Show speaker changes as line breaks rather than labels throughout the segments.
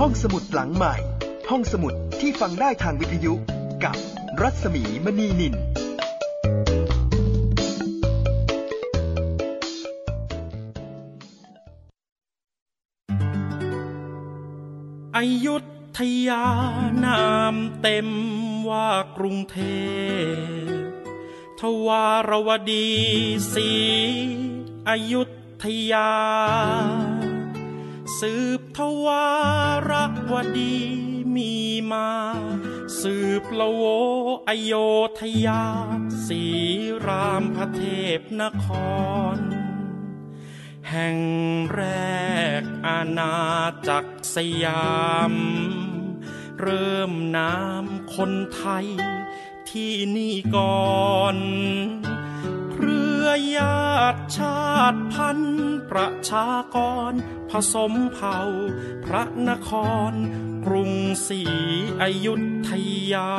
ห้องสมุดหลังใหม่ ห้องสมุดที่ฟังได้ทางวิทยุกับรัศมีมณีนิน
อยุธยานามเต็มว่ากรุงเทพทวารวดีสีอยุธยา สืบทวารวดีมีมา สืบละโวอโยธยาสีรามพระเทพนคร แห่งแรกอาณาจักรสยาม เริ่มน้ำคนไทยที่นี่ก่อน ญาติชาติพันธุ์ประชากร ผสมเผ่า พระนคร กรุงศรีอยุธยา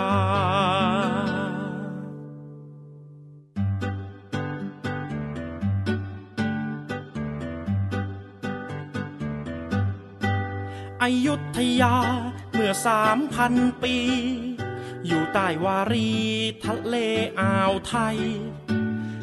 อยุธยาเมื่อสามพันปี อยู่ใต้วารีทะเลอ่าวไทย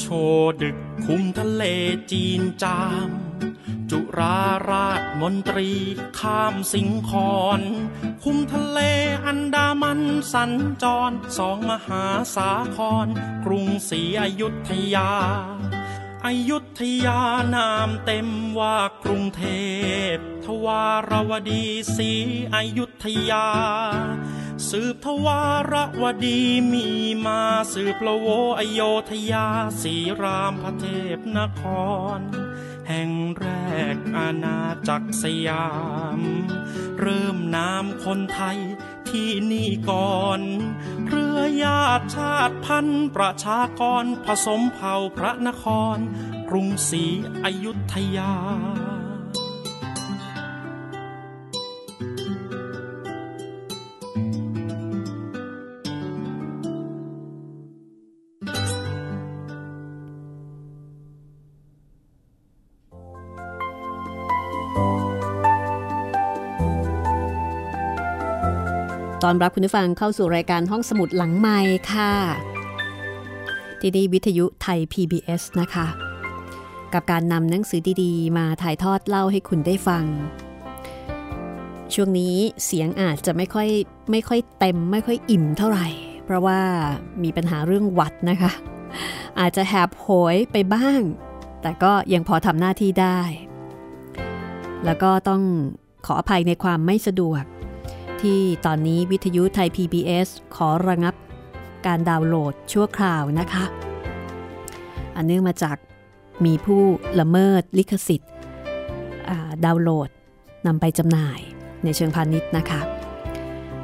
โชดึกคุมทะเลจีนจาม จุราราชมนตรีข้ามสิงคอนคุมทะเลอันดามันสัญจรสองมหาสาคร กรุงศรีอยุธยา อยุธยานามเต็มว่ากรุงเทพ ทวารวดีศรีอยุธยา สืบทวารวดีมีมาสืบละโวอโยธยาสีรามพระเทพนคร แห่งแรกอาณาจักรสยาม เริ่มนามคนไทยที่นี่ก่อน ญาติชาติพันธุ์ประชากรผสมเผ่าพระนคร กรุงศรีอยุธยา
อนรับคุณผู้ฟังเข้าสู่รายการห้องสมุดหลังไม้ค่ะที่นี่วิทยุไทย PBS นะคะ กับการนำหนังสือดีๆ มาถ่ายทอดเล่าให้คุณได้ฟัง ช่วงนี้เสียงอาจจะไม่ค่อยไม่ค่อยเต็มไม่ค่อยอิ่มเท่าไหร่ เพราะว่ามีปัญหาเรื่องวัดนะคะ อาจจะแหบโหยไปบ้าง แต่ก็ยังพอทำหน้าที่ได้ แล้วก็ต้องขออภัยในความไม่สะดวก ที่ตอนนี้วิทยุไทย PBS ขอระงับการดาวน์โหลดชั่วคราวนะคะ อันเนื่องมาจากมีผู้ละเมิดลิขสิทธิ์ดาวน์โหลดนำไปจำหน่ายในเชิงพาณิชย์นะคะ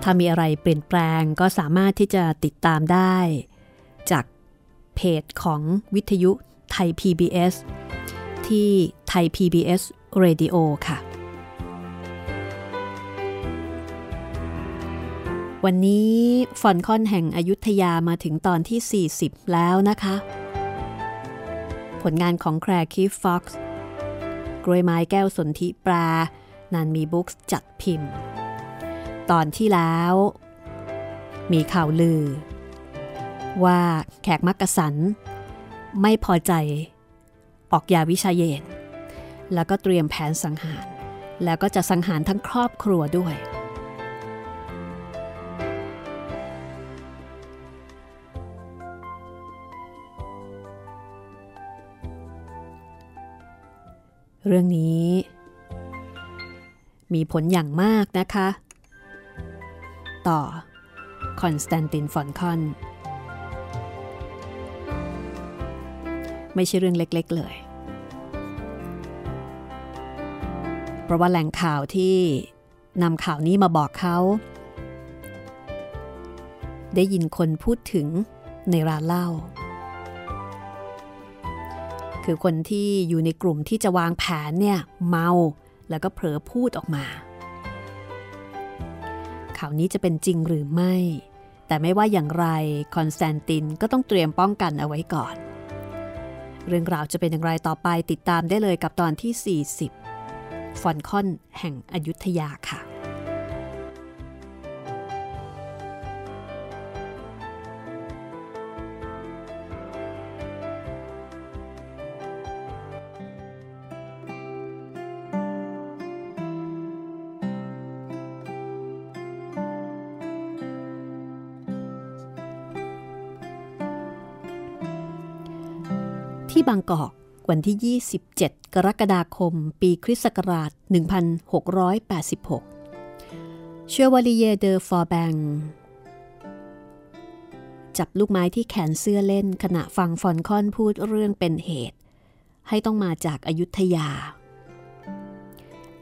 ถ้ามีอะไรเปลี่ยนแปลงก็สามารถที่จะติดตามได้ จากเพจของวิทยุไทย PBS ที่ไทย PBS Radio ค่ะ วันนี้ฟอลคอนแห่งอยุธยามาถึงตอนที่ 40 แล้วนะคะ ผลงานของแคลร์คีฟ-ฟอกซ์กล้วยไม้แก้วสนธิ แปล นานมีบุ๊คส์จัดพิมพ์ ตอนที่แล้ว มีข่าวลือ ว่าแขกมักกะสัน ไม่พอใจ ออกยาวิชาเยน แล้วก็เตรียมแผนสังหาร แล้วก็จะสังหารทั้งครอบครัวด้วย เรื่องนี้ มีผลอย่างมากนะคะ ต่อ คอนสแตนตินฟอลคอน ไม่ใช่เรื่องเล็กๆเลยเพราะว่าแหล่งข่าวที่นำข่าวนี้มาบอกเขา ได้ยินคนพูดถึงในร้านเหล้า คือคนที่อยู่ในกลุ่มที่จะวางแผนเนี่ยเมา แล้วก็เผลอพูดออกมา ข่าวนี้จะเป็นจริงหรือไม่ แต่ไม่ว่าอย่างไรคอนสแตนตินก็ต้องเตรียมป้องกันเอาไว้ก่อน เรื่องราวจะเป็นอย่างไรต่อไปติดตามได้เลยกับตอนที่ 40 ฟอลคอนแห่งอยุธยาค่ะ บางกอก วันที่ 27 กรกฎาคม ปีคริสต์ศักราช 1686 เชววลีเยเดอฟอร์แบงจับลูกไม้ที่แขนเสื้อเล่นขณะฟังฟอนคอนพูดเรื่องเป็นเหตุ ให้ต้องมาจากอายุทยา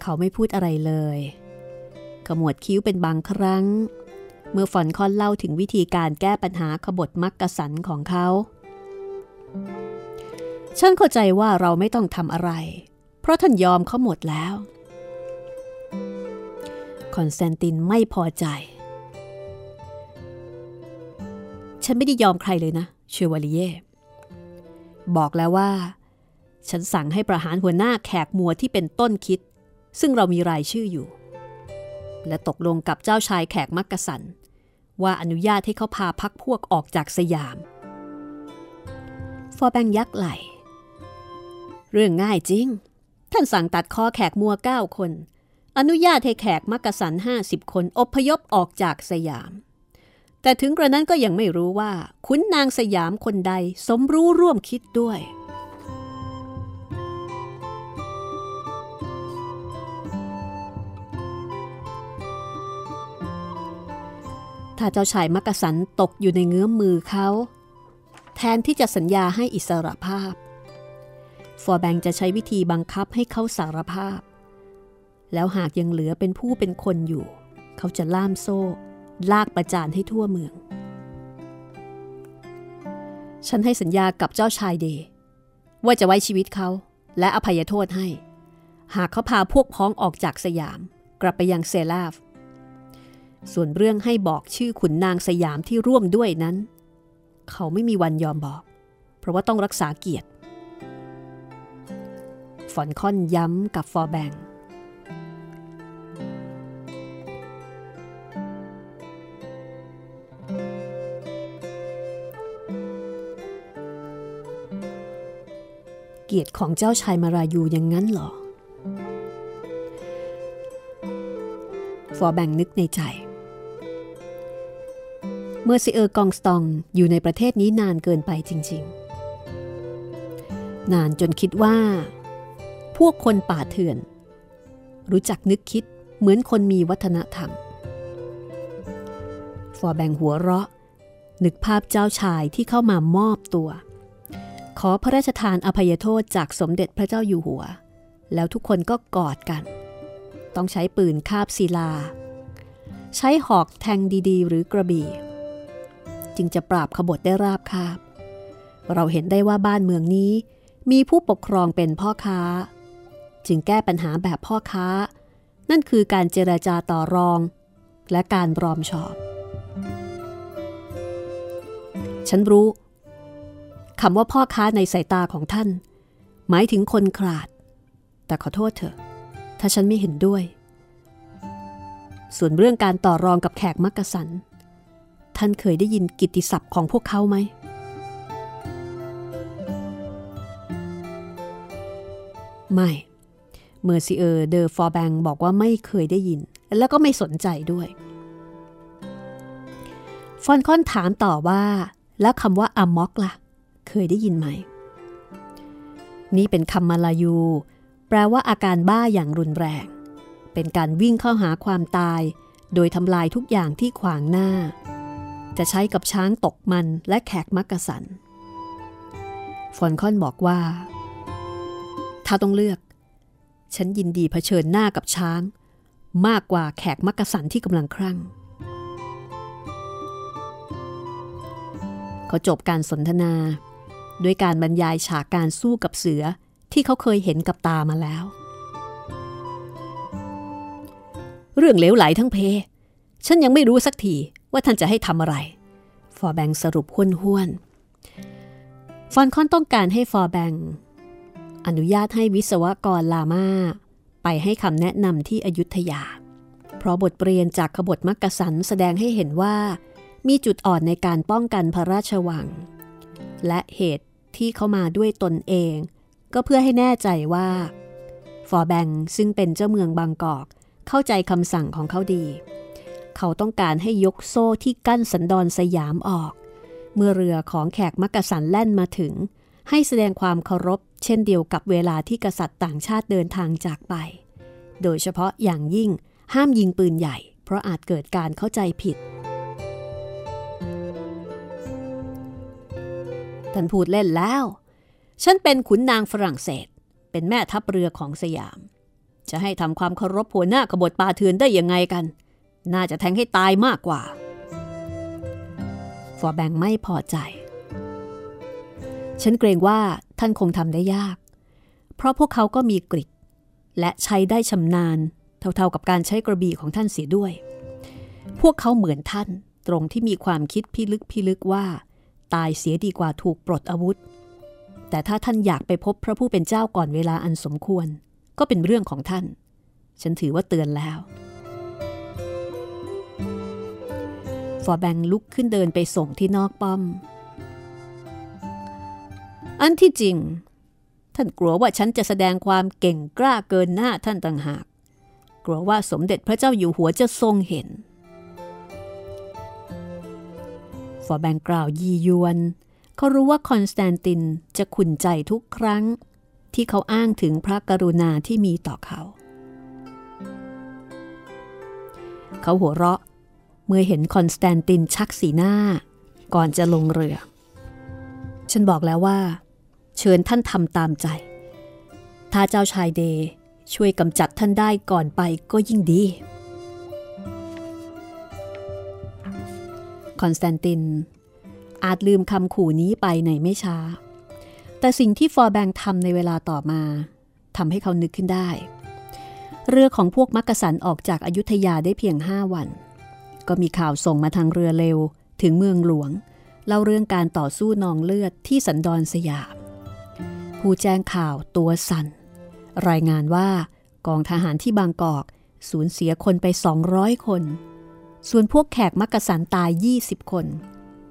เขาไม่พูดอะไรเลยขมวดคิ้วเป็นบางครั้ง เมื่อฟอนคอนเล่าถึงวิธีการแก้ปัญหาขบฏมักกะสันของเขา ฉันเข้าใจว่าเราไม่ต้องทำอะไร เพราะท่านยอมเขาหมดแล้ว คอนสแตนตินไม่พอใจ ฉันไม่ได้ยอมใครเลยนะ เชววาลีเย่บอกแล้วว่า ฉันสั่งให้ประหารหัวหน้าแขกมัวที่เป็นต้นคิด ซึ่งเรามีรายชื่ออยู่ และตกลงกับเจ้าชายแขกมักกะสัน ว่าอนุญาตให้เขาพาพักพวกออกจากสยาม ฟอร์แบงยักไหล เรื่องง่ายจริง ท่านสั่งตัดคอแขกมัวเก้าคน อนุญาตให้แขกมักกะสันห้าสิบคนอพยพออกจากสยาม แต่ถึงกระนั้นก็ยังไม่รู้ว่า ขุนนางสยามคนใดสมรู้ร่วมคิดด้วยถ้าเจ้าชายมักกะสันตกอยู่ในเงื้อมมือเขา แทนที่จะสัญญาให้อิสรภาพ ฟอร์แบงจะใช้วิธีบังคับให้เขาสารภาพ แล้วหากยังเหลือเป็นผู้เป็นคนอยู่ เขาจะล่ามโซ่ ลากประจานให้ทั่วเมือง ฉันให้สัญญากับเจ้าชายเดย์ว่าจะไว้ชีวิตเขาและอภัยโทษให้ หากเขาพาพวกพ้องออกจากสยาม กลับไปยังเซลาฟ ส่วนเรื่องให้บอกชื่อขุนนางสยามที่ร่วมด้วยนั้น เขาไม่มีวันยอมบอก เพราะว่าต้องรักษาเกียรติ ฟอนคอนย้ำกับฟอร์แบงเกียรติของเจ้าชายมารายูอย่างนั้นหรอ ฟอร์แบงนึกในใจ เมื่อซิเออร์กองสตองอยู่ในประเทศนี้นานเกินไปจริง ๆ นานจนคิดว่า พวกคนป่าเถื่อน รู้จักนึกคิดเหมือนคนมีวัฒนธรรม ฟอแบงหัวเราะ นึกภาพเจ้าชายที่เข้ามามอบตัว ขอพระราชทานอภัยโทษจากสมเด็จพระเจ้าอยู่หัว แล้วทุกคนก็กอดกัน ต้องใช้ปืนคาบศิลา ใช้หอกแทงดีๆ หรือกระบี่ จึงจะปราบขบฏได้ราบคาบ เราเห็นได้ว่าบ้านเมืองนี้มีผู้ปกครองเป็นพ่อค้า จึงแก้ปัญหาแบบพ่อค้า นั่นคือการเจราจาต่อรอง และการรอมชอบ ฉันรู้คำว่าพ่อค้าในสายตาของท่าน หมายถึงคนขาด แต่ขอโทษเถอะ ถ้าฉันไม่เห็นด้วย ส่วนเรื่องการต่อรองกับแขกมักกะสัน ท่านเคยได้ยินกิตติศัพท์ของพวกเขาไหมไม่ เมอร์ซิเออร์เดอฟอร์แบงบอกว่าไม่เคยได้ยิน แล้วก็ไม่สนใจด้วย ฟอลคอนถามต่อว่า แล้วคำว่า amok ล่ะ เคยได้ยินไหม นี่เป็นคำมาลายู แปลว่าอาการบ้าอย่างรุนแรง เป็นการวิ่งเข้าหาความตาย โดยทำลายทุกอย่างที่ขวางหน้า จะใช้กับช้างตกมันและแขกมักกะสัน ฟอนคอนบอกว่า ถ้าต้องเลือก ฉันยินดีเผชิญหน้ากับช้าง มากกว่าแขกมักกะสันที่กำลังครั่งเขาจบการสนทนาด้วยการบรรยายฉากการสู้กับเสือที่เขาเคยเห็นกับตามาแล้ว เรื่องเลวไหลทั้งเพ ฉันยังไม่รู้สักทีว่าท่านจะให้ทำอะไร ฟอร์แบงสรุปห้วนห้วนฟอลคอนต้องการให้ฟอร์แบง อนุญาตให้วิศวกรลามาร์ไปให้คำแนะนำที่อยุธยา เพราะบทเรียนจากขบฏมักกะสันแสดงให้เห็นว่า มีจุดอ่อนในการป้องกันพระราชวัง และเหตุที่เขามาด้วยตนเอง ก็เพื่อให้แน่ใจว่า ฟอร์แบงซึ่งเป็นเจ้าเมืองบางกอก เข้าใจคำสั่งของเขาดี เขาต้องการให้ยกโซ่ที่กั้นสันดอนสยามออก เมื่อเรือของแขกมักกะสันแล่นมาถึง ให้แสดงความเคารพ เช่นเดียวกับเวลาที่กษัตริย์ต่างชาติเดินทางจากไป โดยเฉพาะอย่างยิ่งห้ามยิงปืนใหญ่ เพราะอาจเกิดการเข้าใจผิด ท่านพูดเล่นแล้ว ฉันเป็นขุนนางฝรั่งเศส เป็นแม่ทัพเรือของสยาม จะให้ทำความเคารพหัวหน้าขบฏปาเทือนได้ยังไงกัน น่าจะแทงให้ตายมากกว่า ฟอร์แบงไม่พอใจ ฉันเกรงว่า ท่านคงทำได้ยาก เพราะพวกเขาก็มีกริดและใช้ได้ชำนาญ เท่าๆกับการใช้กระบี่ของท่านเสียด้วย พวกเขาเหมือนท่านตรงที่มีความคิดพิลึกพิลึกว่า ตายเสียดีกว่าถูกปลดอาวุธ แต่ถ้าท่านอยากไปพบพระผู้เป็นเจ้าก่อนเวลาอันสมควร ก็เป็นเรื่องของท่าน ฉันถือว่าเตือนแล้วฟอร์แบงลุกขึ้นเดินไปส่งที่นอกป้อม อันที่จริง ท่านกลัวว่าฉันจะแสดงความเก่งกล้าเกินหน้าท่านต่างหาก กลัวว่าสมเด็จพระเจ้าอยู่หัวจะทรงเห็น ฟอร์แบงกล่าวยียวน เขารู้ว่าคอนสแตนตินจะขุ่นใจทุกครั้ง ที่เขาอ้างถึงพระกรุณาที่มีต่อเขา เขาหัวเราะเมื่อเห็นคอนสแตนตินชักสีหน้า ก่อนจะลงเรือ ฉันบอกแล้วว่า เชิญท่านทำตามใจ ถ้าเจ้าชายเดย์ช่วยกำจัดท่านได้ก่อนไปก็ยิ่งดี คอนสแตนติน อาจลืมคำขู่นี้ไปในไม่ช้า แต่สิ่งที่ฟอร์แบงทำในเวลาต่อมาทำให้เขานึกขึ้นได้ เรือของพวกมักกะสันออกจากอยุธยาได้เพียงห้าวัน ก็มีข่าวส่งมาทางเรือเร็วถึงเมืองหลวงเล่าเรื่องการต่อสู้นองเลือดที่สันดอนสยาม ผู้แจ้งข่าวตัวสั่น รายงานว่ากองทหารที่บางกอกสูญเสียคนไป 200 คน ส่วนพวกแขกมักกะสันตาย 20 คน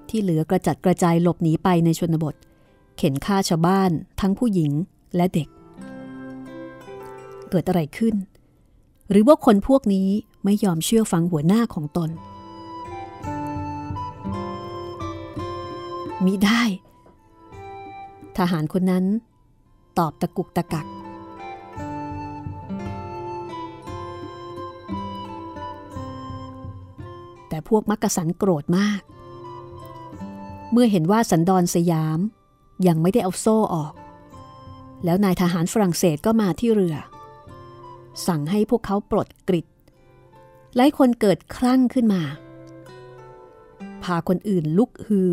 ที่เหลือกระจัดกระจายหลบหนีไปในชนบท เข็นฆ่าชาวบ้านทั้งผู้หญิงและเด็ก เกิดอะไรขึ้น หรือว่าคนพวกนี้ไม่ยอมเชื่อฟังหัวหน้าของตน มิได้ ทหารคนนั้น ตอบตะกุกตะกัก แต่พวกมักกะสันโกรธมาก เมื่อเห็นว่าสันดอนสยามยังไม่ได้เอาโซ่ออก แล้วนายทหารฝรั่งเศสก็มาที่เรือ สั่งให้พวกเขาปลดกริดหลายคนเกิดคลั่งขึ้นมา พาคนอื่นลุกฮือ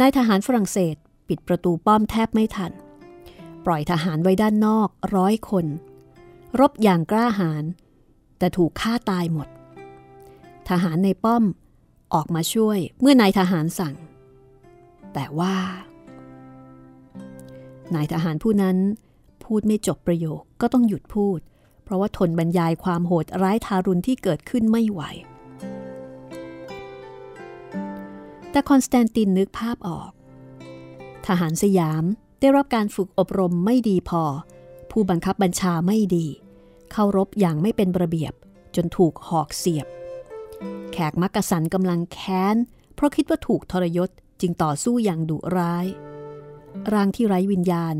นายทหารฝรั่งเศสปิดประตูป้อมแทบไม่ทัน ปล่อยทหารไว้ด้านนอกร้อยคน รบอย่างกล้าหาญแต่ถูกฆ่าตายหมด ทหารในป้อมออกมาช่วยเมื่อนายทหารสั่ง แต่ว่า นายทหารผู้นั้นพูดไม่จบประโยคก็ต้องหยุดพูด เพราะว่าทนบรรยายความโหดร้ายทารุณที่เกิดขึ้นไม่ไหว แต่คอนสแตนตินนึกภาพออก ทหารสยาม ได้รับการฝึกอบรมไม่ดีพอ ผู้บังคับบัญชาไม่ดี เข้ารบอย่างไม่เป็นระเบียบ จนถูกหอกเสียบ แขกมักกะสันกำลังแค้น เพราะคิดว่าถูกทรยศจึงต่อสู้อย่างดุร้าย ร่างที่ไร้วิญญาณ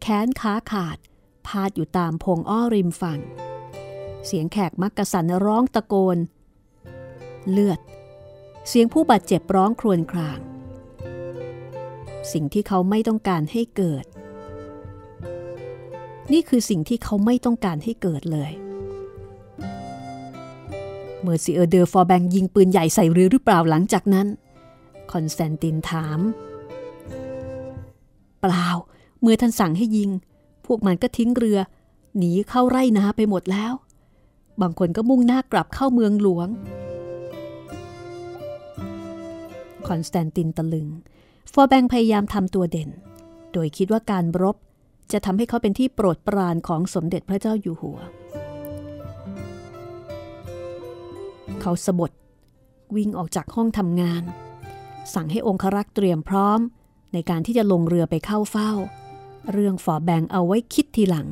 แค้นขาขาด พาดอยู่ตามพงอ้อริมฝั่ง เสียงแขกมักกะสันร้องตะโกน เลือด เสียงผู้บาดเจ็บร้องครวญคราง สิ่งที่เขาไม่ต้องการให้เกิด นี่คือสิ่งที่เขาไม่ต้องการให้เกิดเลยเมอร์ซิเออร์เดอฟอร์แบงยิงปืนใหญ่ใส่เรือหรือเปล่าหลังจากนั้น คอนสแตนตินถาม เปล่า เมื่อท่านสั่งให้ยิง พวกมันก็ทิ้งเรือ หนีเข้าไร่นาไปหมดแล้ว บางคนก็มุ่งหน้ากลับเข้าเมืองหลวง คอนสแตนตินตะลึง ฟอร์แบงพยายามทำตัวเด่น โดยคิดว่าการรบจะทำให้เขาเป็นที่โปรดปรานของสมเด็จพระเจ้าอยู่หัว เขาสบถวิ่งออกจากห้องทำงาน สั่งให้องครักษ์เตรียมพร้อม ในการที่จะลงเรือไปเข้าเฝ้า เรื่องฟอร์แบงเอาไว้คิดทีหลัง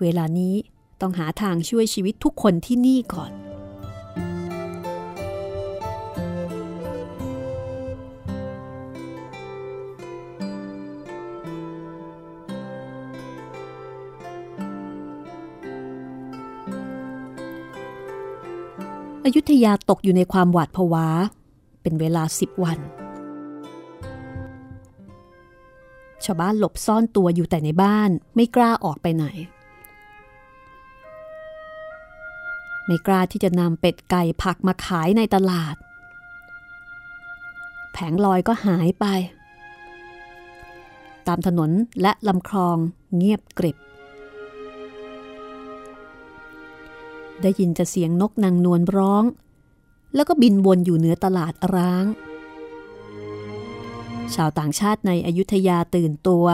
เวลานี้ต้องหาทางช่วยชีวิตทุกคนที่นี่ก่อน อยุธยาตกอยู่ในความหวาดผวา เป็นเวลาสิบวัน ชาวบ้านหลบซ่อนตัวอยู่แต่ในบ้านไม่กล้าออกไปไหน ไม่กล้าที่จะนำเป็ดไก่ผักมาขายในตลาด แผงลอยก็หายไป ตามถนนและลำคลองเงียบกริบ ได้ยินจะเสียงนกนางนวลร้อง แล้วก็บินวนอยู่เหนือตลาดร้าง ชาวต่างชาติในอยุธยาตื่นตัว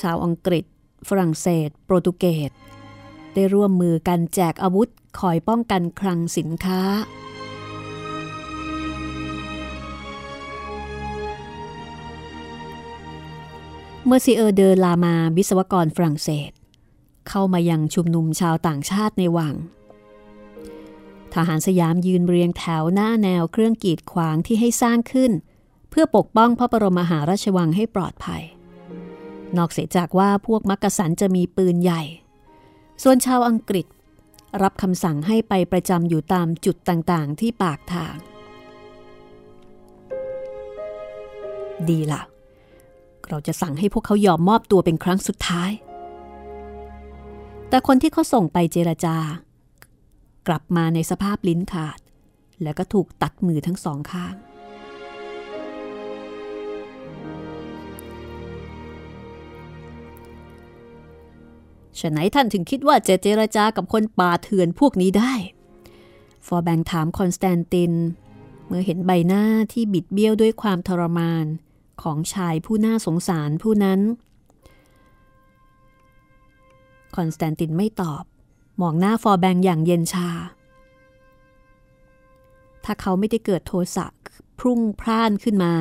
ชาวอังกฤษ ฝรั่งเศส โปรตุเกส ได้ร่วมมือกันแจกอาวุธคอยป้องกันคลังสินค้าเมื่อซีเออร์เดอลามาวิศวกรฝรั่งเศส เข้ามายังชุมนุมชาวต่างชาติในวัง ทหารสยามยืนเรียงแถวหน้าแนวเครื่องกีดขวางที่ให้สร้างขึ้น เพื่อปกป้องพระบรมมหาราชวังให้ปลอดภัย นอกเสียจากว่าพวกมักกะสันจะมีปืนใหญ่ ส่วนชาวอังกฤษ รับคำสั่งให้ไปประจำอยู่ตามจุดต่างๆ ที่ปากทาง ดีละ่ะ เราจะสั่งให้พวกเขายอมมอบตัวเป็นครั้งสุดท้าย แต่คนที่เขาส่งไปเจรจา กลับมาในสภาพลิ้นขาด แล้วก็ถูกตัดมือทั้งสองข้าง ฉะไหนท่านถึงคิดว่าจะเจรจากับคนป่าเถื่อนพวกนี้ได้ ฟอร์แบงถามคอนสแตนติน เมื่อเห็นใบหน้าที่บิดเบี้ยวด้วยความทรมานของชายผู้น่าสงสารผู้นั้น คอนสแตนตินไม่ตอบ มองหน้าฟอร์แบงอย่างเย็นชา ถ้าเขาไม่ได้เกิดโทสะพรุ่งพร่านขึ้นมา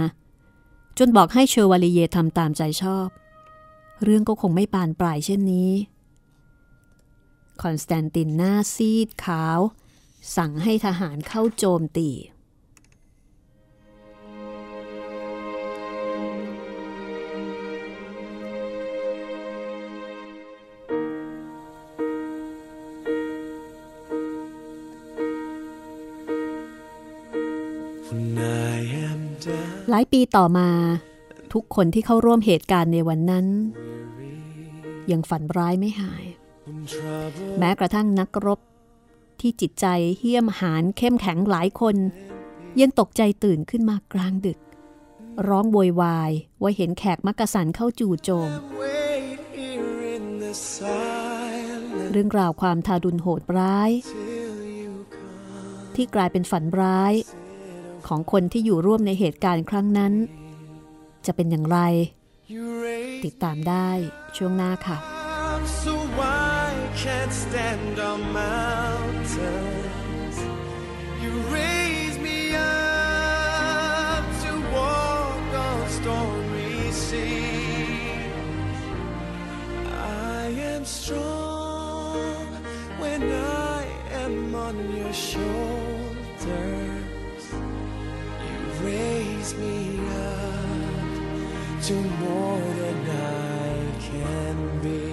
จนบอกให้เชอวาลีเยทำตามใจชอบ เรื่องก็คงไม่บานปลายเช่นนี้ คอนสแตนตินหน้าซีดขาว สั่งให้ทหารเข้าโจมตีายปีต่อมา ทุกคนที่เข้าร่วมเหตุการณ์ในวันนั้น ยังฝันร้ายไม่หาย แม้กระทั่งนักรบ ที่จิตใจเหี้ยมหานเข้มแข็งหลายคน ยังตกใจตื่นขึ้นมากลางดึก ร้องโวยวายว่าเห็นแขกมักกะสันเข้าจู่โจมเรื่องราวความทารุณโหดร้าย ที่กลายเป็นฝันร้าย ของคนที่อยู่ร่วมในเหตุการณ์ครั้งนั้น จะเป็นอย่างไร ติดตามได้ช่วงหน้าค่ะ
strong when I am on your shore. Raise me up to more than I can be.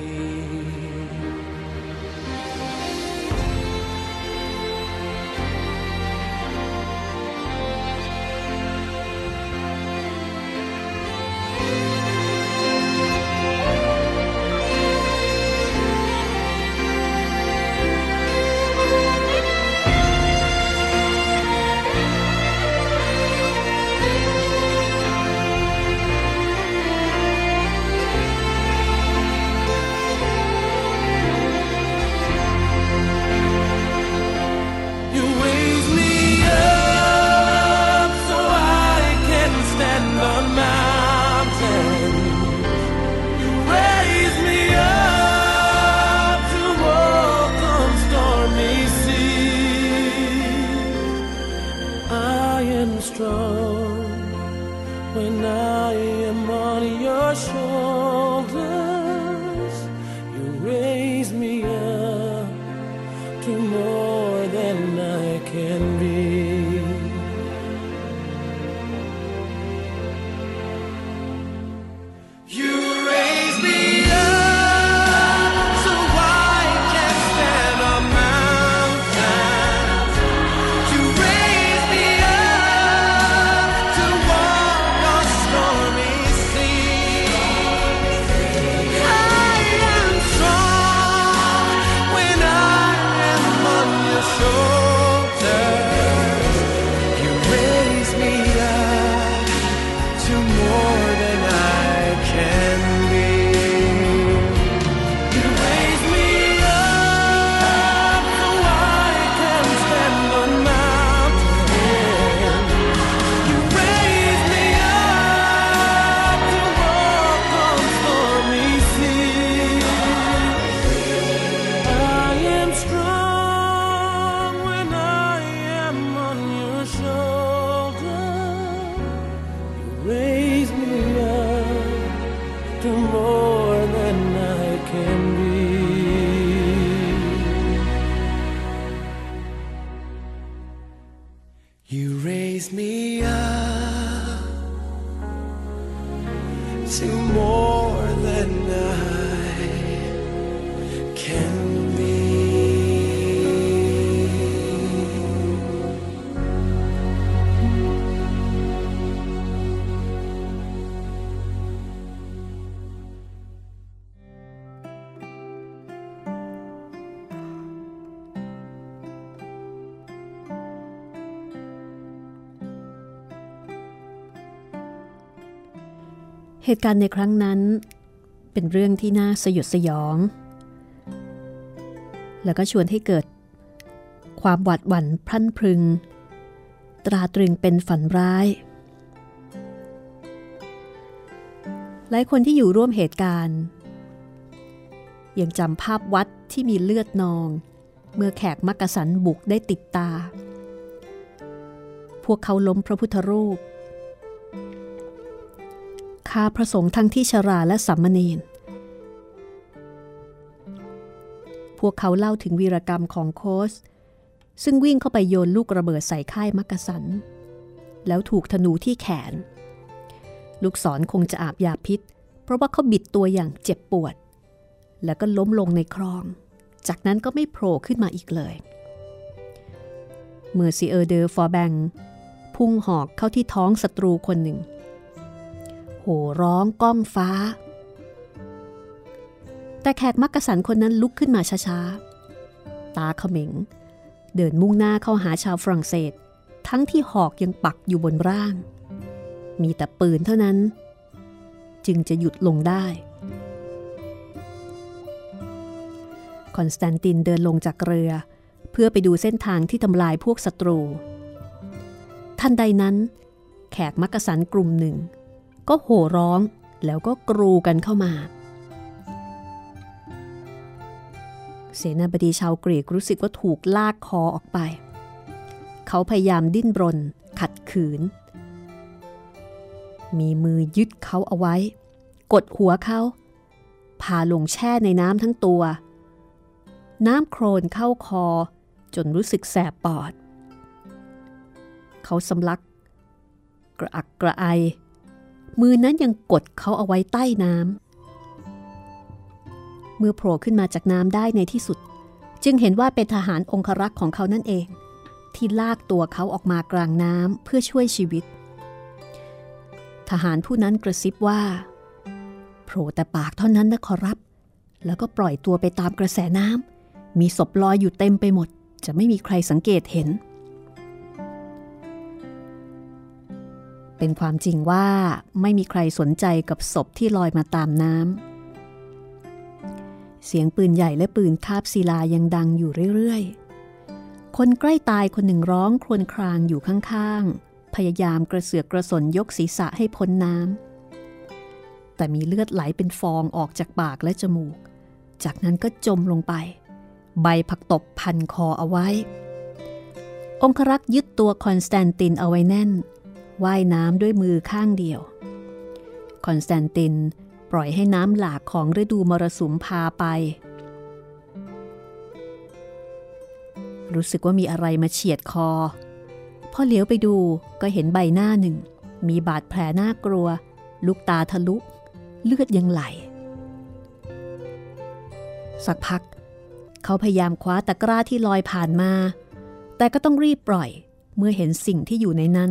ตุการณ์ในครั้งนั้น เป็นเรื่องที่น่าสยดสยอง แล้วก็ชวนให้เกิด ความหวาดหวั่นพรั่นพรึง ตราตรึงเป็นฝันร้าย หลายคนที่อยู่ร่วมเหตุการณ์ ยังจำภาพวัดที่มีเลือดนอง เมื่อแขกมักกะสันบุกได้ติดตา พวกเขาล้มพระพุทธรูป ฆ่าพระสงฆ์ทั้งที่ชราและสัมมเนนพวกเขาเล่าถึงวีรกรรมของโคสซึ่งวิ่งเข้าไปโยนลูกระเบิดใส่ค่ายมักกะสัน แล้วถูกธนูที่แขน ลูกศรคงจะอาบยาพิษ เพราะว่าเขาบิดตัวอย่างเจ็บปวด แล้วก็ล้มลงในคลอง จากนั้นก็ไม่โผล่ขึ้นมาอีกเลยเมื่อซีเออร์เดอร์ฟอร์แบงพุ่งหอกเข้าที่ท้องศัตรูคนหนึ่ง โห่ร้องก้องฟ้า แต่แขกมักกะสันคนนั้นลุกขึ้นมาช้าๆ ตาเขม็ง เดินมุ่งหน้าเข้าหาชาวฝรั่งเศส ทั้งที่หอกยังปักอยู่บนร่าง มีแต่ปืนเท่านั้น จึงจะหยุดลงได้คอนสแตนตินเดินลงจากเรือ เพื่อไปดูเส้นทางที่ทำลายพวกศัตรู ทันใดนั้น แขกมักกะสันกลุ่มหนึ่ง ก็โห่ร้องแล้วก็กรูกันเข้ามา เสนาบดีชาวกรีกรู้สึกว่าถูกลากคอออกไป เขาพยายามดิ้นรน ขัดขืน มีมือยึดเขาเอาไว้ กดหัวเขา พาลงแช่ในน้ำทั้งตัว น้ำโครนเข้าคอจนรู้สึกแสบปอด เขาสำลัก กระอักกระไอ มือนั้นยังกดเขาเอาไว้ใต้น้ำเมื่อโผล่ขึ้นมาจากน้ำได้ในที่สุด จึงเห็นว่าเป็นทหารองครักษ์ของเขานั่นเอง ที่ลากตัวเขาออกมากลางน้ำเพื่อช่วยชีวิต ทหารผู้นั้นกระซิบว่าโผล่แต่ปากเท่านั้นนะขอรับ แล้วก็ปล่อยตัวไปตามกระแสน้ำมีศพลอยอยู่เต็มไปหมด จะไม่มีใครสังเกตเห็น เป็นความจริงว่าไม่มีใครสนใจกับศพที่ลอยมาตามน้ำ เสียงปืนใหญ่และปืนคาบศิลายังดังอยู่เรื่อยๆ คนใกล้ตายคนหนึ่งร้องครวญครางอยู่ข้างๆ พยายามกระเสือกกระสนยกศีรษะให้พ้นน้ำ แต่มีเลือดไหลเป็นฟองออกจากปากและจมูก จากนั้นก็จมลงไป ใบผักตบพันคอเอาไว้ องครักษ์ยึดตัวคอนสแตนตินเอาไว้แน่น ว่ายน้ำด้วยมือข้างเดียว คอนสแตนตินปล่อยให้น้ำหลากของฤดูมรสุมพาไป รู้สึกว่ามีอะไรมาเฉียดคอ พอเหลียวไปดูก็เห็นใบหน้าหนึ่ง มีบาดแผลน่ากลัว ลูกตาทะลุ เลือดยังไหล สักพัก เขาพยายามคว้าตะกร้าที่ลอยผ่านมา แต่ก็ต้องรีบปล่อยเมื่อเห็นสิ่งที่อยู่ในนั้น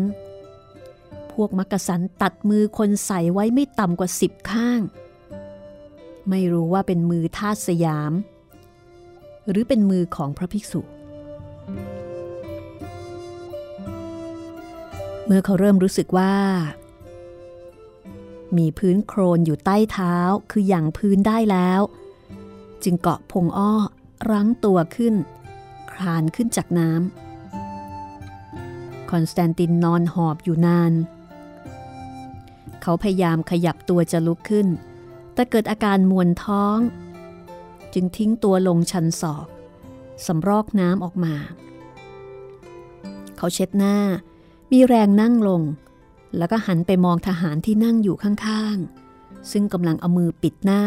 พวกมักกะสันตัดมือคนใส่ไว้ไม่ต่ำกว่าสิบข้าง ไม่รู้ว่าเป็นมือทาสสยาม หรือเป็นมือของพระภิกษุ เมื่อเขาเริ่มรู้สึกว่า มีพื้นโครนอยู่ใต้เท้าคืออย่างพื้นได้แล้ว จึงเกาะพงอ้อรั้งตัวขึ้น คลานขึ้นจากน้ำคอนสแตนตินนอนหอบอยู่นาน เขาพยายามขยับตัวจะลุกขึ้น แต่เกิดอาการมวนท้อง จึงทิ้งตัวลงชันศอกสำรอกน้ำออกมา เขาเช็ดหน้า มีแรงนั่งลง แล้วก็หันไปมองทหารที่นั่งอยู่ข้างๆ ซึ่งกำลังเอามือปิดหน้า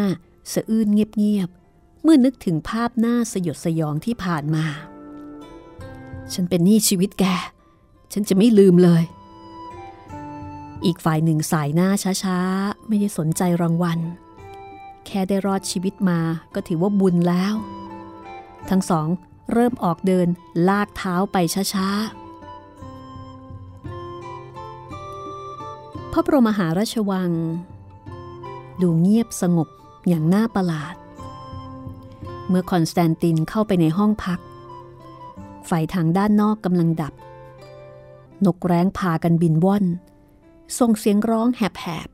สะอื้นเงียบๆ เมื่อนึกถึงภาพหน้าสยดสยองที่ผ่านมา ฉันเป็นหนี้ชีวิตแก ฉันจะไม่ลืมเลย อีกฝ่ายหนึ่งสายหน้าช้าๆ ไม่ได้สนใจรางวัล แค่ได้รอดชีวิตมาก็ถือว่าบุญแล้ว ทั้งสองเริ่มออกเดินลากเท้าไปช้าๆ พระบรมมหาราชวัง ดูเงียบสงบอย่างน่าประหลาด เมื่อคอนสแตนตินเข้าไปในห้องพัก ไฟทางด้านนอกกำลังดับ นกแร้งพากันบินว่อน ส่งเสียงร้องแหบ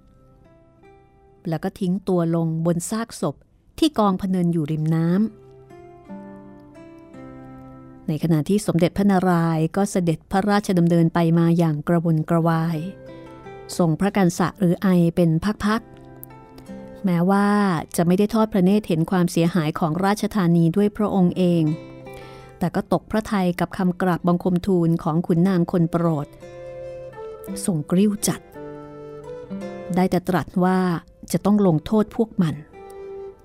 ๆ แล้วก็ทิ้งตัวลงบนซากศพที่กองพเนินอยู่ริมน้ำ ในขณะที่สมเด็จพระนารายณ์ก็เสด็จพระราชดำเนินไปมาอย่างกระวนกระวาย ส่งพระกันสะหรือไอเป็นพักๆ แม้ว่าจะไม่ได้ทอดพระเนตรเห็นความเสียหายของราชธานีด้วยพระองค์เอง แต่ก็ตกพระทัยกับคำกราบบังคมทูลของขุนนางคนโปรด ทรงกริ้วจัด ได้แต่ตรัสว่าจะต้องลงโทษพวกมัน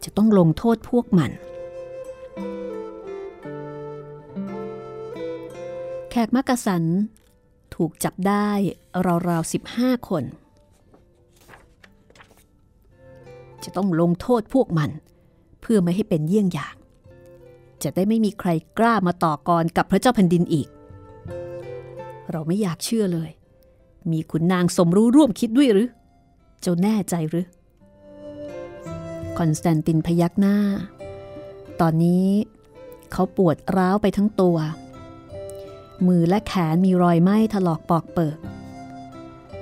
จะต้องลงโทษพวกมัน แขกมักกะสันถูกจับได้ราวๆ้าคน จะต้องลงโทษพวกมัน เพื่อไม่ให้เป็นเยี่ยงอย่าง จะได้ไม่มีใครกล้ามาต่อกรกับพระเจ้าแผ่นดินอีก เราไม่อยากเชื่อเลย มีขุนนางสมรู้ร่วมคิดด้วยหรือ เจ้าแน่ใจหรือ คอนสแตนตินพยักหน้า ตอนนี้ เขาปวดร้าวไปทั้งตัว มือและแขนมีรอยไหม้ถลอกปอกเปิก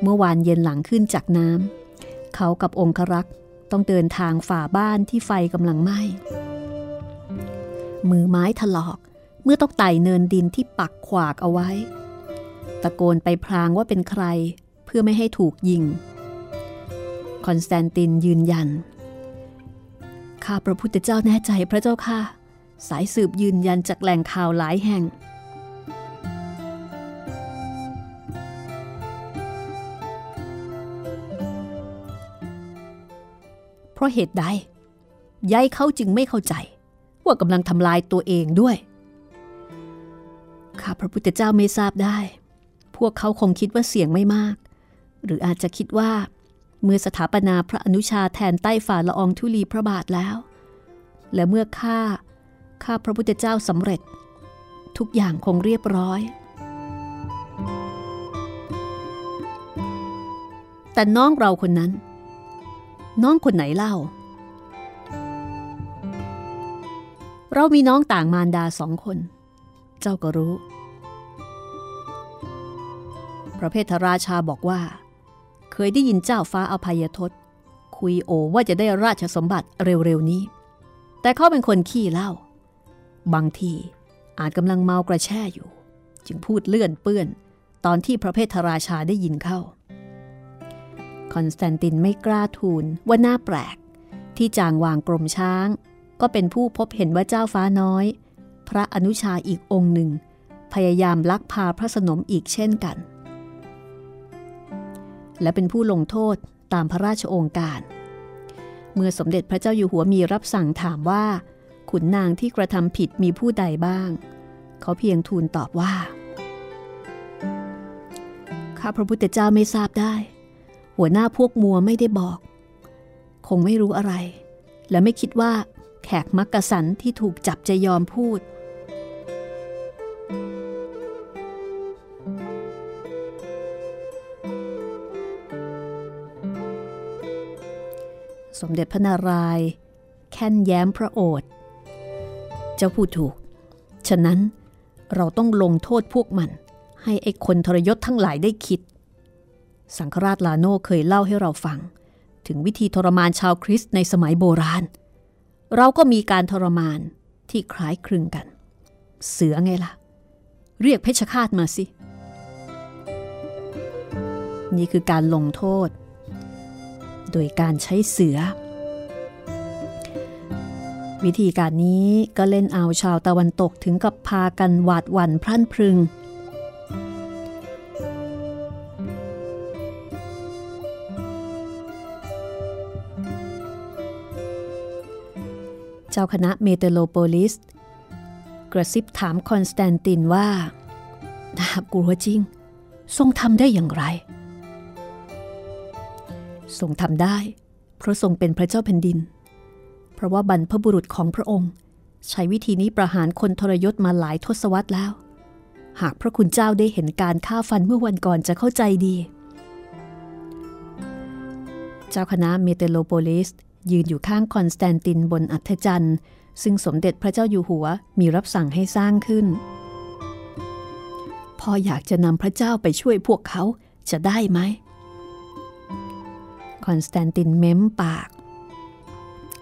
เมื่อวานเย็นหลังขึ้นจากน้ำเขากับองครักษ์ต้องเดินทางฝ่าบ้านที่ไฟกำลังไหม้ มือไม้ถลอกเมื่อต้องไต่เนินดินที่ปักขวากเอาไว้ ตะโกนไปพรางว่าเป็นใครเพื่อไม่ให้ถูกยิง คอนสแตนตินยืนยัน ข้าพระพุทธเจ้าแน่ใจพระเจ้าค่ะ สายสืบยืนยันจากแหล่งข่าวหลายแห่ง เพราะเหตุใดยายเขาจึงไม่เข้าใจ ว่ากำลังทำลายตัวเองด้วย ข้าพระพุทธเจ้าไม่ทราบได้ พวกเขาคงคิดว่าเสียงไม่มาก หรืออาจจะคิดว่า เมื่อสถาปนาพระอนุชาแทนใต้ฝ่าละอองธุลีพระบาทแล้ว และเมื่อข้าข้าพระพุทธเจ้าสำเร็จ ทุกอย่างคงเรียบร้อย แต่น้องเราคนนั้น น้องคนไหนเล่า เรามีน้องต่างมารดาสองคน เจ้าก็รู้ พระเพทราชาบอกว่า เคยได้ยินเจ้าฟ้าอภัยทศคุยโอว่าจะได้ราชสมบัติเร็วๆนี้ แต่เขาเป็นคนขี้เล่า บางทีอาจกำลังเมากระแช่อยู่ จึงพูดเลื่อนเปื้อน ตอนที่พระเพทราชาได้ยินเข้า คอนสแตนตินไม่กล้าทูลว่าน่าแปลก ที่จางวางกรมช้าง ก็เป็นผู้พบเห็นว่าเจ้าฟ้าน้อย พระอนุชาอีกองค์หนึ่ง พยายามลักพาพระสนมอีกเช่นกัน และเป็นผู้ลงโทษตามพระราชโองการ เมื่อสมเด็จพระเจ้าอยู่หัวมีรับสั่งถามว่า ขุนนางที่กระทำผิดมีผู้ใดบ้าง เขาเพียงทูลตอบว่า ข้าพระพุทธเจ้าไม่ทราบได้ หัวหน้าพวกมัวไม่ได้บอก คงไม่รู้อะไร และไม่คิดว่าแขกมักกะสันที่ถูกจับจะยอมพูด สมเด็จพระนารายณ์แค่นแย้มพระโอษฐ์เจ้าพูดถูก ฉะนั้นเราต้องลงโทษพวกมัน ให้ไอ้คนทรยศทั้งหลายได้คิด สังฆราชลาโนเคยเล่าให้เราฟัง ถึงวิธีทรมานชาวคริสต์ในสมัยโบราณ เราก็มีการทรมานที่คล้ายคลึงกัน เสือไงล่ะ เรียกเพชฌฆาตมาสิ นี่คือการลงโทษ โดยการใช้เสือ วิธีการนี้ก็เล่นเอาชาวตะวันตกถึงกับพากันหวาดหวั่นพรั่นพรึง เจ้าคณะเมเตโลโปลิส กระซิบถามคอนสแตนตินว่าน่ากลัวจริง ทรงทำได้อย่างไร ทรงทำได้ เพราะทรงเป็นพระเจ้าแผ่นดิน เพราะว่าบรรพบุรุษของพระองค์ ใช้วิธีนี้ประหารคนทรยศมาหลายทศวรรษแล้ว หากพระคุณเจ้าได้เห็นการฆ่าฟันเมื่อวันก่อนจะเข้าใจดี เจ้าคณะเมเตโลโปลิสยืนอยู่ข้างคอนสแตนตินบนอัฐจันทร์ซึ่งสมเด็จพระเจ้าอยู่หัวมีรับสั่งให้สร้างขึ้น พ่ออยากจะนำพระเจ้าไปช่วยพวกเขาจะได้ไหม คอนสแตนตินเม้มปาก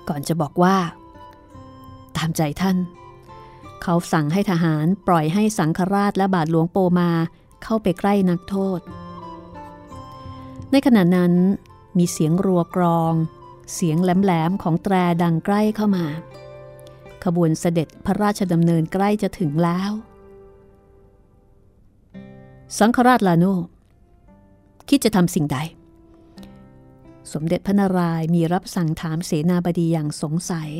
ก่อนจะบอกว่า ตามใจท่าน เขาสั่งให้ทหารปล่อยให้สังฆราชและบาทหลวงโปมาเข้าไปใกล้นักโทษ ในขณะนั้นมีเสียงรัวกรอง เสียงแหลมๆของแตรดังใกล้เข้ามา ขบวนเสด็จพระราชดำเนินใกล้จะถึงแล้ว สังฆราชลาโนคิดจะทำสิ่งใด สมเด็จพระนารายมีรับสั่งถามเสนาบดีอย่างสงสัย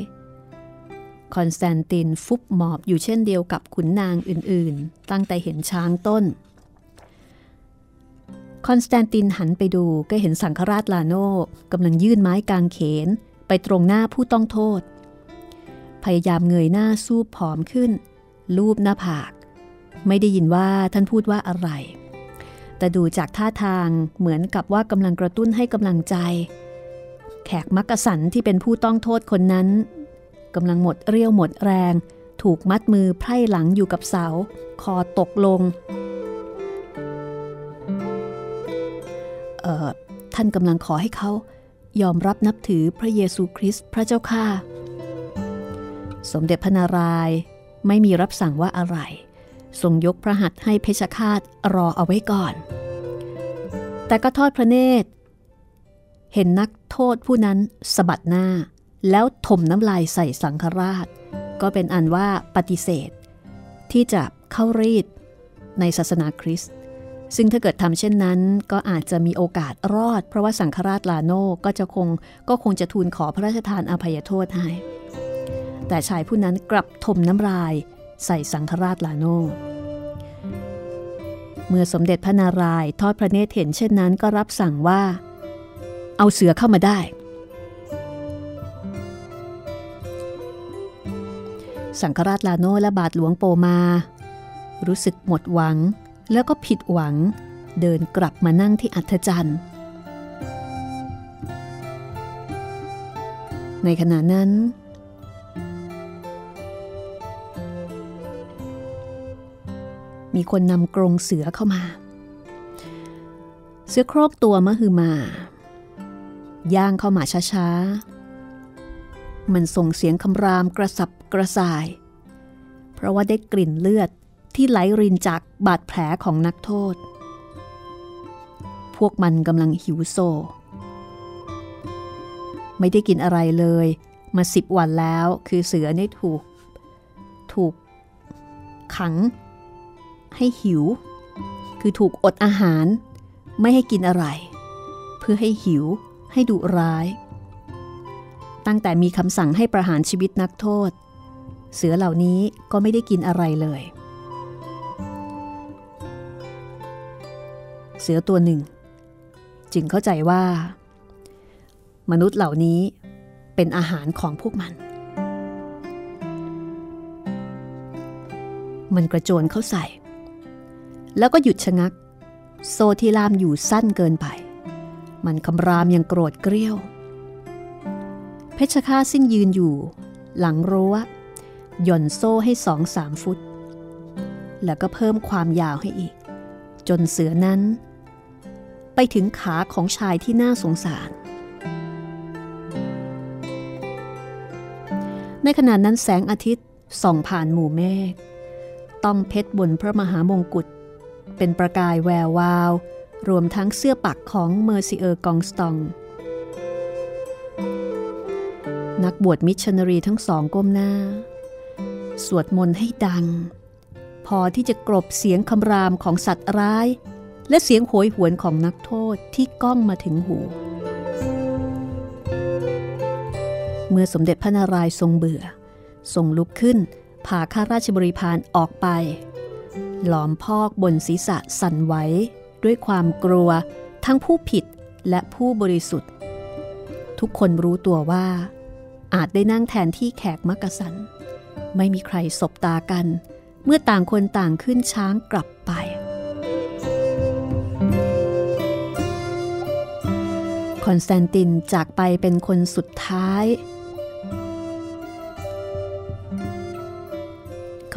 คอนสแตนตินฟุบหมอบอยู่เช่นเดียวกับขุนนางอื่นๆ ตั้งแต่เห็นช้างต้น คอนสแตนตินหันไปดูก็เห็นสังฆราชลาโนกำลังยื่นไม้กางเขนไปตรงหน้าผู้ต้องโทษ พยายามเงยหน้าสู้ผอมขึ้น ลูบหน้าผาก ไม่ได้ยินว่าท่านพูดว่าอะไร แต่ดูจากท่าทางเหมือนกับว่ากำลังกระตุ้นให้กำลังใจ แขกมักกะสันที่เป็นผู้ต้องโทษคนนั้นกำลังหมดเรี่ยวหมดแรง ถูกมัดมือไพร่หลังอยู่กับเสา คอตกลง เอ่อ ท่านกำลังขอให้เขายอมรับนับถือพระเยซูคริสต์พระเจ้าข้า สมเด็จพระนารายณ์ไม่มีรับสั่งว่าอะไร ทรงยกพระหัตถ์ให้เพชฌฆาตรอเอาไว้ก่อน แต่ก็ทอดพระเนตร เห็นนักโทษผู้นั้นสะบัดหน้า แล้วถมน้ำลายใส่สังฆราช ก็เป็นอันว่าปฏิเสธ ที่จะเข้ารีดในศาสนาคริสต์ซึ่งถ้าเกิดทำเช่นนั้น ก็อาจจะมีโอกาสรอด เพราะว่าสังฆราชลาโนก็จะคงก็คงจะทูลขอพระราชทานอภัยโทษให้ แต่ชายผู้นั้นกลับถมน้ำลาย ใส่สังฆราชลาโน เมื่อสมเด็จพระนารายณ์ทอดพระเนตรเห็นเช่นนั้นก็รับสั่งว่า เอาเสือเข้ามาได้ สังฆราชลาโนและบาทหลวงโปมา รู้สึกหมดหวังแล้วก็ผิดหวังเดินกลับมานั่งที่อัฐจันทร์ในขณะนั้น มีคนนำกรงเสือเข้ามา เสือโครกตัวมะฮือมา ย่างเข้ามาช้าๆ มันส่งเสียงคำรามกระสับกระส่าย เพราะว่าได้กลิ่นเลือดที่ไหลรินจากบาดแผลของนักโทษ พวกมันกำลังหิวโซ ไม่ได้กินอะไรเลยมาสิบวันแล้วคือเสือได้ถูก ถูกขัง ให้หิว คือถูกอดอาหาร ไม่ให้กินอะไร เพื่อให้หิวให้ดุร้าย ตั้งแต่มีคำสั่งให้ประหารชีวิตนักโทษ เสือเหล่านี้ก็ไม่ได้กินอะไรเลย เสือตัวหนึ่ง จึงเข้าใจว่า มนุษย์เหล่านี้เป็นอาหารของพวกมัน มันกระโจนเข้าใส่ แล้วก็หยุดชะงัก โซที่ล่ามอยู่สั้นเกินไป มันคำรามยังโกรธเกรี้ยว เพชฌฆาตซึ่งยืนอยู่ หลังรั้วหย่อนโซ่ให้สองสามฟุต แล้วก็เพิ่มความยาวให้อีก จนเสือนั้น ไปถึงขาของชายที่น่าสงสาร ในขณะนั้นแสงอาทิตย์ส่องผ่านหมู่เมฆ ต้องเพชรบนพระมหามงกุฎ เป็นประกายแวววาว รวมทั้งเสื้อปักของเมอร์ซิเออร์กองสตอง นักบวชมิชชันนารีทั้งสองก้มหน้า สวดมนต์ให้ดัง พอที่จะกลบเสียงคำรามของสัตว์ร้าย และเสียงโหยหวนของนักโทษที่ก้องมาถึงหู เมื่อสมเด็จพระนารายณ์ทรงเบื่อ ทรงลุกขึ้นพาข้าราชบริพารออกไป หลอมพอกบนศีรษะสั่นไหวด้วยความกลัวทั้งผู้ผิดและผู้บริสุทธิ์ ทุกคนรู้ตัวว่า อาจได้นั่งแทนที่แขกมักกะสัน ไม่มีใครสบตากัน เมื่อต่างคนต่างขึ้นช้างกลับไป คอนสแตนตินจากไปเป็นคนสุดท้าย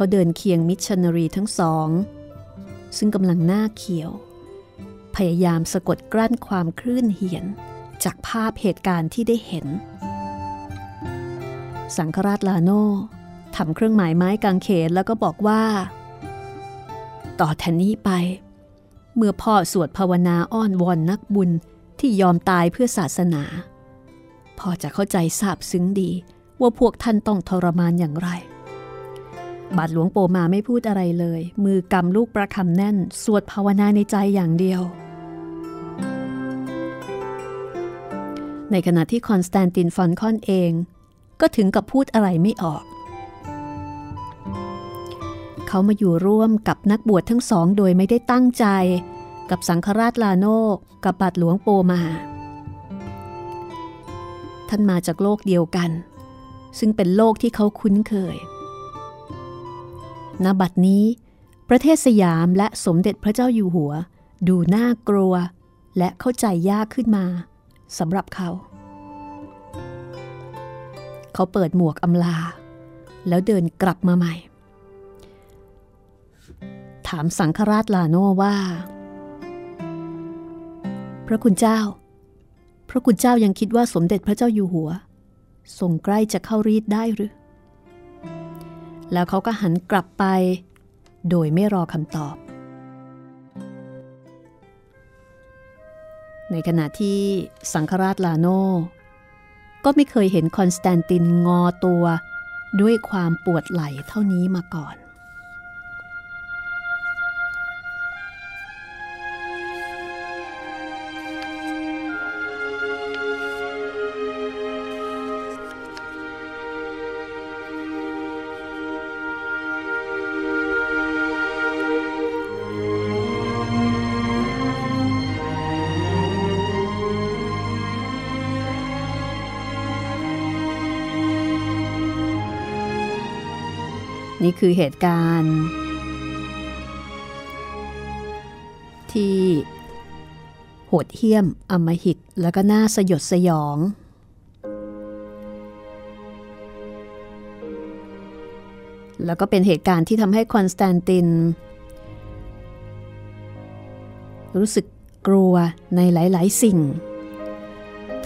เขาเดินเคียงมิชชันนารีทั้งสอง ซึ่งกำลังหน้าเขียว พยายามสะกดกลั้นความคลื่นเหียน จากภาพเหตุการณ์ที่ได้เห็น สังฆราชลาโนทำเครื่องหมายไม้กางเขนแล้วก็บอกว่า ต่อแต่นี้ไป เมื่อพ่อสวดภาวนาอ้อนวอนนักบุญที่ยอมตายเพื่อศาสนาพ่อจะเข้าใจซาบซึ้งดีว่าพวกท่านต้องทรมานอย่างไร บาทหลวงโปมาไม่พูดอะไรเลย มือกำลูกประคำแน่น สวดภาวนาในใจอย่างเดียว ในขณะที่คอนสแตนตินฟอลคอนเอง ก็ถึงกับพูดอะไรไม่ออก เขามาอยู่ร่วมกับนักบวชทั้งสองโดยไม่ได้ตั้งใจ กับสังฆราชลาโนกับบาทหลวงโปมา ท่านมาจากโลกเดียวกัน ซึ่งเป็นโลกที่เขาคุ้นเคย ณบัดนี้ ประเทศสยามและสมเด็จพระเจ้าอยู่หัว ดูน่ากลัว และเข้าใจยากขึ้นมาสำหรับเขา เขาเปิดหมวกอำลา แล้วเดินกลับมาใหม่ ถามสังฆราชลาโนว่า พระคุณเจ้า พระคุณเจ้ายังคิดว่าสมเด็จพระเจ้าอยู่หัวทรงใกล้จะเข้ารีดได้หรือ แล้วเขาก็หันกลับไป โดยไม่รอคำตอบ ในขณะที่สังฆราชลาโนก็ไม่เคยเห็นคอนสแตนตินงอตัว ด้วยความปวดไหล่เท่านี้มาก่อน นี่คือเหตุการณ์ ที่โหดเหี้ยมอมหิตแล้วก็น่าสยดสยอง แล้วก็เป็นเหตุการณ์ที่ทำให้คอนสแตนติน รู้สึกกลัวในหลาย ๆ สิ่ง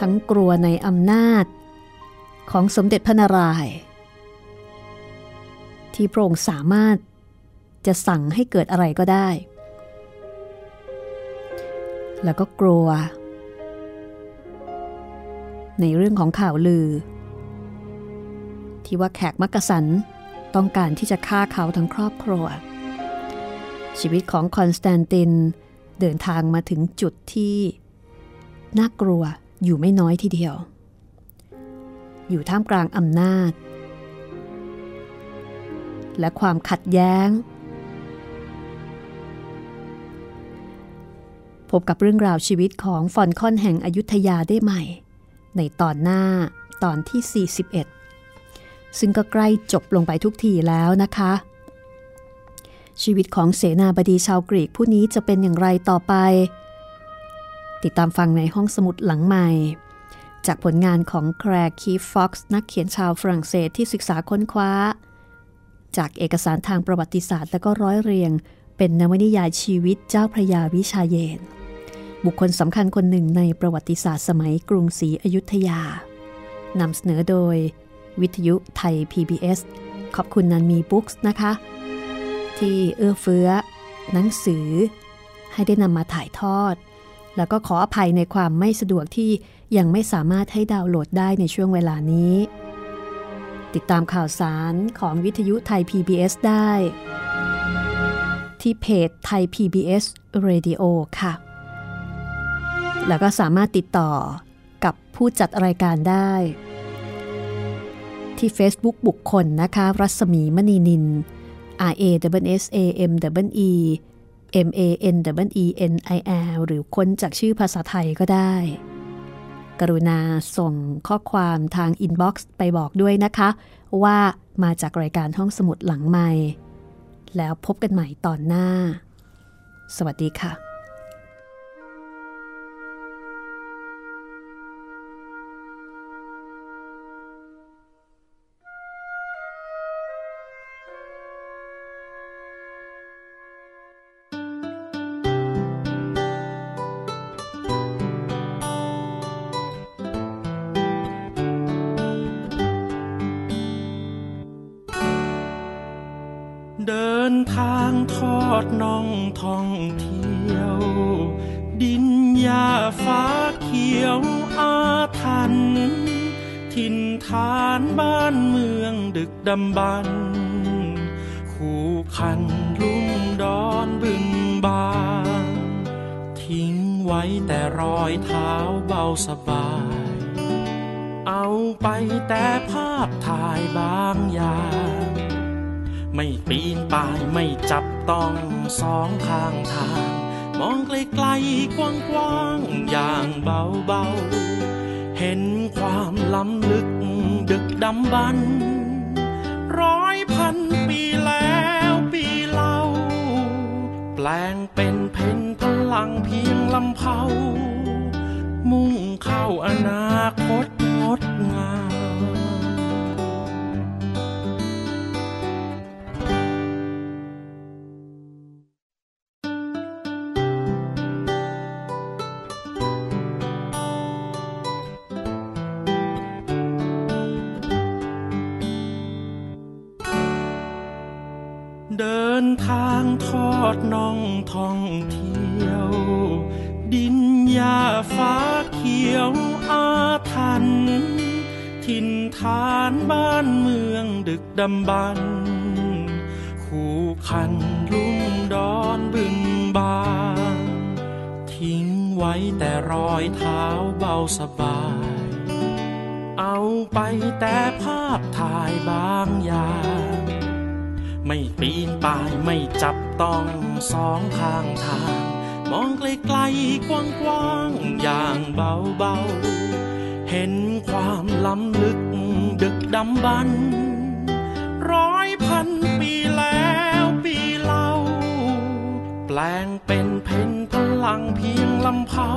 ทั้งกลัวในอำนาจของสมเด็จพระนารายณ์ ที่พระองค์สามารถจะสั่งให้เกิดอะไรก็ได้ แล้วก็กลัว ในเรื่องของข่าวลือ ที่ว่าแขกมักกะสันต้องการที่จะฆ่าเขาทั้งครอบครัว ชีวิตของคอนสแตนตินเดินทางมาถึงจุดที่น่ากลัวอยู่ไม่น้อยทีเดียว อยู่ท่ามกลางอำนาจ และความขัดแย้ง พบกับเรื่องราวชีวิตของฟอนคอนแห่งอยุธยาได้ใหม่ ในตอนหน้าตอนที่ 41 ซึ่งก็ใกล้จบลงไปทุกทีแล้วนะคะ ชีวิตของเสนาบดีชาวกรีกผู้นี้จะเป็นอย่างไรต่อไป ติดตามฟังในห้องสมุดหลังใหม่จากผลงานของแคลร์คีฟ ฟ็อกซ์นักเขียนชาวฝรั่งเศสที่ศึกษาค้นคว้า จากเอกสารทางประวัติศาสตร์ และก็ร้อยเรียง เป็นนวนิยายชีวิตเจ้าพระยาวิชาเยนทร์ บุคคลสำคัญคนหนึ่งในประวัติศาสตร์สมัยกรุงศรีอยุธยานำเสนอโดย วิทยุไทย PBS ขอบคุณนานมีบุ๊คส์นะคะ ที่เอื้อเฟื้อ หนังสือ ให้ได้นำมาถ่ายทอด แล้วก็ขออภัยในความไม่สะดวกที่ยังไม่สามารถให้ดาวน์โหลดได้ในช่วงเวลานี้ ติดตามข่าวสารของวิทยุไทย PBS ได้ ที่เพจไทย PBS Radio ค่ะ แล้วก็สามารถติดต่อกับผู้จัดรายการได้ ที่ Facebook บุคคลนะคะ รัศมีมณีนิน R A W S A M W E M A N W E N I L หรือค้นจากชื่อภาษาไทยก็ได้ กรุณาส่งข้อความทางอินบ็อกซ์ไปบอกด้วยนะคะ ว่ามาจากรายการห้องสมุดหลังใหม่ แล้วพบกันใหม่ตอนหน้า สวัสดีค่ะ ทางทอ
ดน้องท่องเที่ยว ดินยาฟ้าเขียวอาทันทินฐานบ้านเมืองดึกดำบรรคู่คันลุ่มดอนบึงบางทิ้งไว้แต่รอยเท้าเบาสบาย เอาไปแต่ภาพถ่ายบางอย่าง ไม่ปีนป่ายไม่จับต้องสองข้างทาง มองไกลๆกว้างๆอย่างเบาๆ เห็นความล้ำลึกดึกดำบรรพ์ร้อยพันปีแล้วปีเล่า แปลงเป็นเพนพลังเพียงลำเผามุ่งเข้าอนาคตงดงาม นทางทอดน่องท่องเที่ยว ดินหญ้าฟ้าเขียวอาถรรพ์ถิ่นฐานบ้านเมืองดึกดำบรรคู่คันลุ่มดอนบึงบางทิ้งไว้แต่รอยเท้าเบาสบาย เอาไปแต่ภาพถ่ายบางอย่าง ไม่ปีนป่ายไม่จับต้องสองข้างทาง มองไกลๆกลกว้างๆอย่างเบาๆเห็นความล้ำลึกดึกดำบรรพ์ร้อยพันปีแล้วปีเล่า แปลงเป็นเพนพลังเพียงลำเผา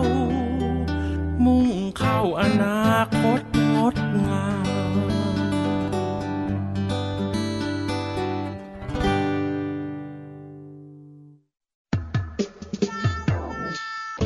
มุ่งเข้าอนาคตงดงาม